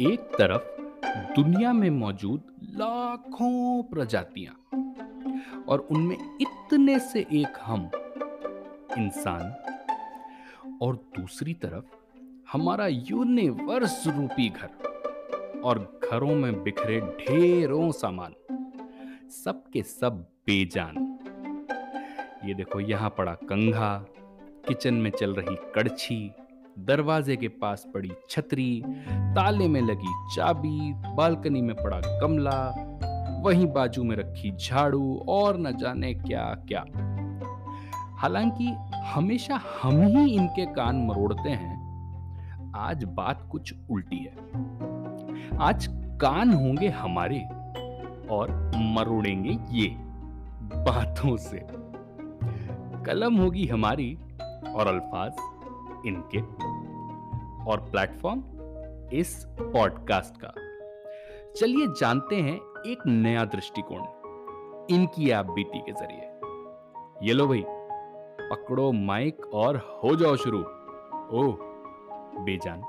एक तरफ़ दुनिया में मौजूद लाखों प्रजातियाँ और उनमें इतने से एक हम इंसान और दूसरी तरफ़ हमारा यूनिवर्स रूपी घर और घरों में बिखरे ढेरों सामान, सबके सब बेजान। ये देखो, यहाँ पड़ा कंघा, किचन में चल रही कड़छी दरवाजे के पास पड़ी छतरी, ताले में लगी चाबी, बालकनी में पड़ा गमला, वहीं बाजू में रखी झाड़ू और न जाने क्या क्या हालाँकि हमेशा हम ही इनके कान मरोड़ते हैं। आज बात कुछ उल्टी है। आज कान होंगे हमारे और मरोड़ेंगे ये बातों से। कलम होगी हमारी और अल्फाज इनके और प्लेटफॉर्म इस पॉडकास्ट का। चलिए जानते हैं एक नया दृष्टिकोण, इनकी आप बीटी के ज़रिए। ये लो भाई, पकड़ो माइक और हो जाओ शुरू। ओ बेजान।